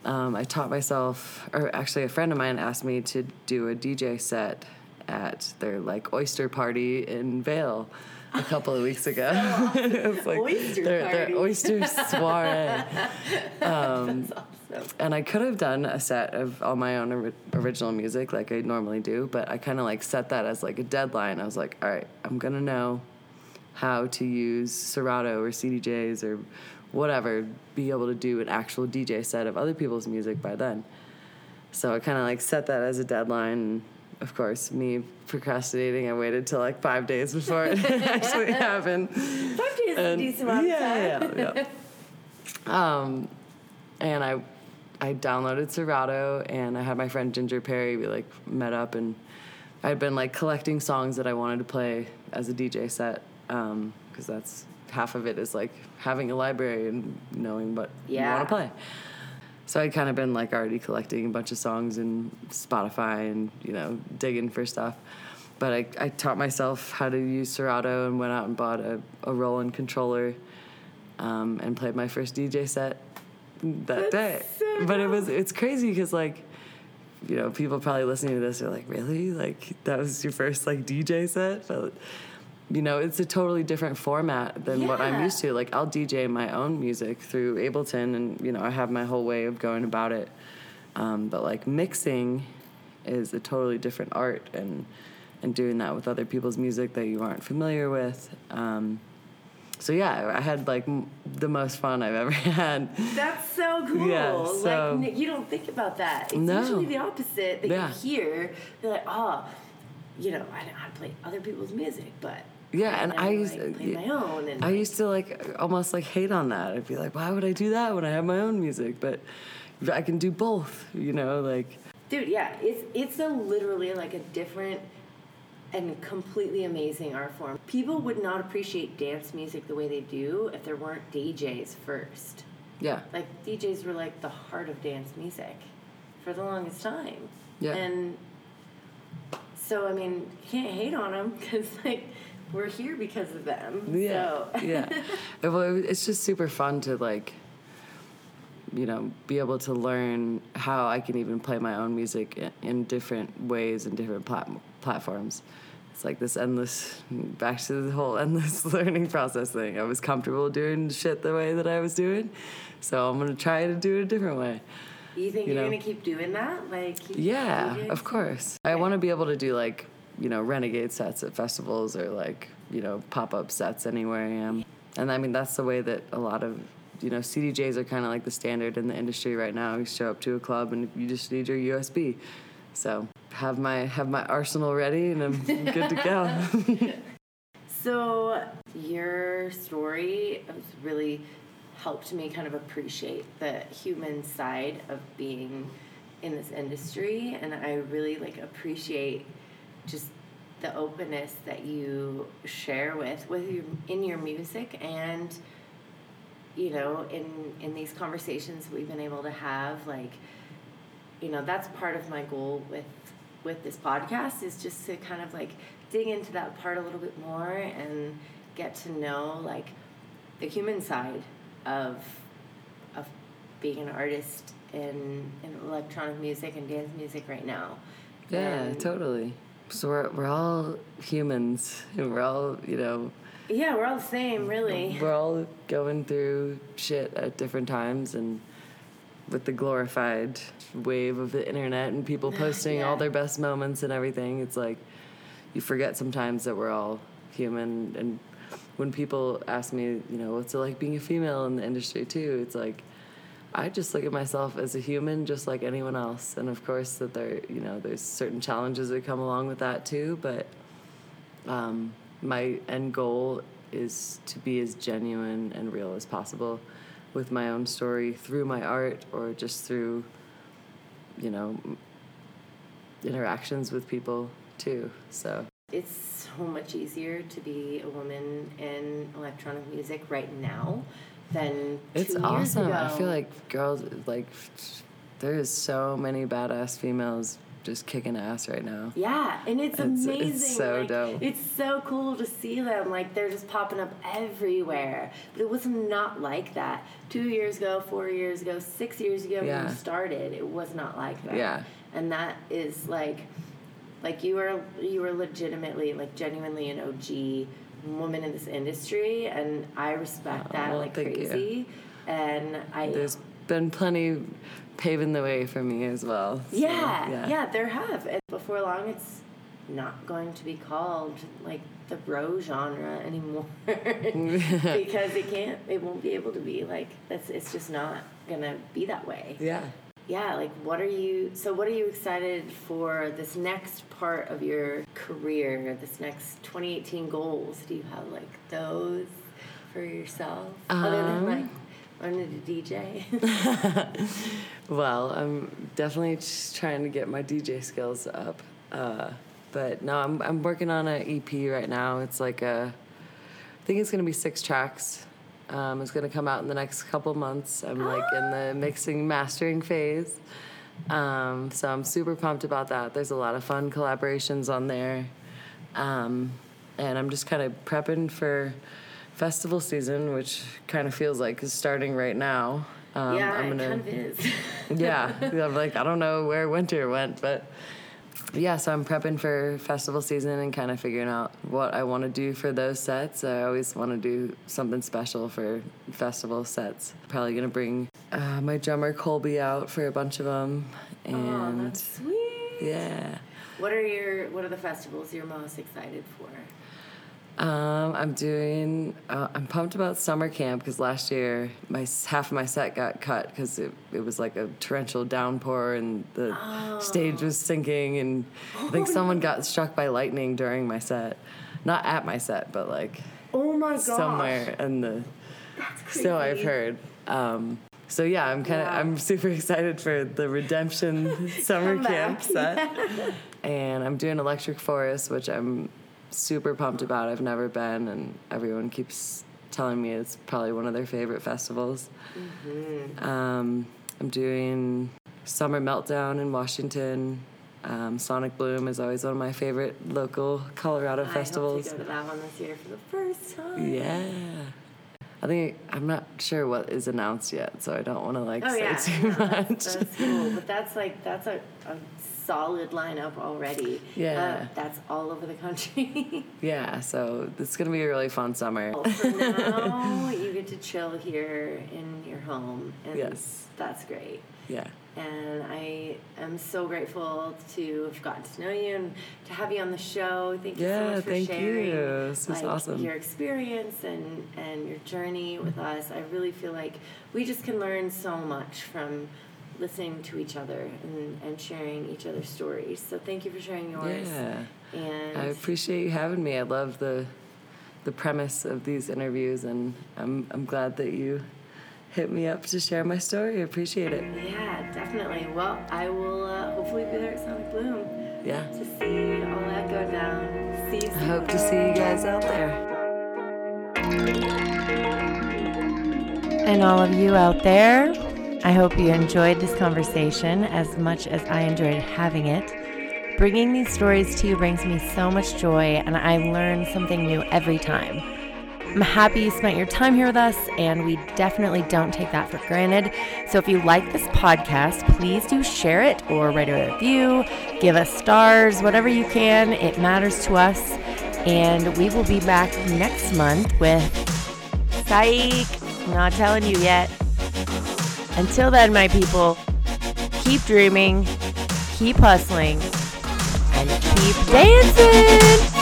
um, I taught myself, or actually, a friend of mine asked me to do a DJ set at their like oyster party in Vail a couple of weeks ago. it was like Oyster their, party. their oyster soiree. Um, That's awesome. and I could have done a set of all my own ori- original music like I normally do, but I kind of like set that as like a deadline. I was like, all right, I'm gonna know how to use Serato or CDJs or whatever, be able to do an actual DJ set of other people's music by then. So I kind of like set that as a deadline. Of course, me procrastinating, I waited till like five days before it actually happened. Five days is a And- decent amount yeah, of time. yeah, yeah. um, and I, I downloaded Serato, and I had my friend Ginger Perry. We like met up, and I'd been like collecting songs that I wanted to play as a DJ set, because that's half of it is like having a library and knowing what you want to play. So I'd kind of been like already collecting a bunch of songs in Spotify and you know digging for stuff. But I, I taught myself how to use Serato and went out and bought a, a Roland controller um, and played my first DJ set that day. so but it was it's crazy because like you know people probably listening to this are like really like that was your first like DJ set. But you know it's a totally different format than what I'm used to. Like I'll DJ my own music through Ableton and you know I have my whole way of going about it. Um, but like mixing is a totally different art and and doing that with other people's music that you aren't familiar with. Um, so yeah, I had like m- the most fun I've ever had. That's so cool. Yeah, so- like you don't think about that. It's No. usually the opposite that Yeah. you hear. They're like, oh, you know, I don't know how to play other people's music, but Yeah, and then I like, used play my own. And I used to like almost like hate on that. I'd be like, why would I do that when I have my own music? But I can do both, you know, like dude, yeah, it's it's a literally like a different and completely amazing art form. People would not appreciate dance music the way they do if there weren't DJs first. yeah. Like DJs were like the heart of dance music for the longest time. Yeah. And so I mean, can't hate on them because like we're here because of them. Yeah, So. yeah. Well, it's just super fun to like, you know, be able to learn how I can even play my own music in, different ways and different plat- platforms. It's like this endless, back to the whole endless learning process thing. I was comfortable doing shit the way that I was doing, so I'm gonna try to do it a different way. You think You are gonna keep doing that? Like Yeah, of course. I want to be able to do like, you know, renegade sets at festivals or like, you know, pop up sets anywhere I am. Um, and I mean, that's the way that a lot of, you know, CDJs are kind of like the standard in the industry right now. You show up to a club and you just need your USB. So have my have my arsenal ready and I'm good to go. So your story has really helped me kind of appreciate the human side of being in this industry and I really like appreciate just the openness that you share with with your in your music and you know in in these conversations we've been able to have like you know that's part of my goal with with this podcast is just to kind of like dig into that part a little bit more and get to know like the human side of of being an artist in in electronic music and dance music right now. yeah, And- totally. So we're we're all humans, and we're all you know. Yeah, we're all the same, really. we're all going through shit at different times and with the glorified wave of the internet and people posting all their best moments and everything. It's like you forget sometimes that we're all human. And when people ask me you know what's it like being a female in the industry too it's like i just look at myself as a human just like anyone else. And of course that there you know there's certain challenges that come along with that too but um, my end goal is to be as genuine and real as possible with my own story through my art or just through you know interactions with people too so. It's so much easier to be a woman in electronic music right now than it's two years awesome i feel like girls like there's so many badass females just kicking ass right now Yeah, and it's, It's- it's so like, dope. It's so cool to see them. Like they're just popping up everywhere. But it was not like that two years ago, four years ago, six years ago when Yeah. you started. It was not like that. Yeah. and that is like, like you were you were legitimately like genuinely an OG woman in this industry, and I respect that well, like thank you. crazy. And I there's been plenty paving the way for me as well so, Yeah, yeah, there have. And before long, it's not going to be called like the bro genre anymore because it can't. It won't be able to be like that's. It's just not gonna be that way. yeah Yeah, like what are you? So what are you excited for this next part of your career? This next 2018 goals? Do you have like those for yourself other than Um, like learning to DJ? Well, I'm definitely just trying to get my DJ skills up. Uh, but no, I'm I'm working on an EP right now. It's like a, I think it's gonna be six tracks. Um, it's gonna come out in the next couple months. I'm like in the mixing mastering phase. Um, so I'm super pumped about that. There's a lot of fun collaborations on there. Um, and I'm just kind of prepping for festival season, which kind of feels like is starting right now. Um, yeah, I'm gonna, kind of is. yeah, I'm like, I don't know where winter went, but yeah, so I'm prepping for festival season and kind of figuring out what I want to do for those sets. I always want to do something special for festival sets. Probably gonna bring uh, my drummer Colby out for a bunch of them, oh, and sweet. yeah. What are your What are the festivals you're most excited for? Um, I'm doing. Uh, I'm pumped about summer camp because last year my half of my set got cut because it, it was like a torrential downpour and the stage was sinking and I think someone got struck by lightning during my set, not at my set but like Oh my gosh! somewhere in the. That's So I've heard. Um, so yeah, I'm kind of Wow. I'm super excited for the redemption summer camp set, and I'm doing Electric Forest, which I'm super pumped about. I've never been, and everyone keeps telling me it's probably one of their favorite festivals. Mm-hmm. Um, I'm doing Summer Meltdown in Washington. Um, Sonic Bloom is always one of my favorite local Colorado I festivals. hope to go to that one this year for the first time. Yeah. I think I'm not sure what is announced yet, so I don't want to like Oh say yeah, too no, much. that's, that's cool. But that's like that's a, a solid lineup already. Yeah. Uh, that's all over the country. yeah, so it's gonna be a really fun summer. Well, for now, you get to chill here in your home, and Yes. that's great. Yeah. And I am so grateful to have gotten to know you and to have you on the show. Thank you so much for thank sharing you. This was like, awesome. your experience and, and your journey with us. I really feel like we just can learn so much from listening to each other and, and sharing each other's stories. So thank you for sharing yours. Yeah. And I appreciate you having me. I love the the premise of these interviews and I'm I'm glad that you hit me up to share my story. I appreciate it. yeah, definitely. Well, I will uh, hopefully be there at Sonic Bloom Yeah. to see all that go down. See you soon. I hope to see you guys out there. And all of you out there, I hope you enjoyed this conversation as much as I enjoyed having it. Bringing these stories to you brings me so much joy, and I learn something new every time. I'm happy you spent your time here with us, and we definitely don't take that for granted. So if you like this podcast, please do share it or write a review, give us stars, whatever you can. It matters to us. And we will be back next month with Psych. Not telling you yet. Until then, my people, keep dreaming, keep hustling, and keep dancing.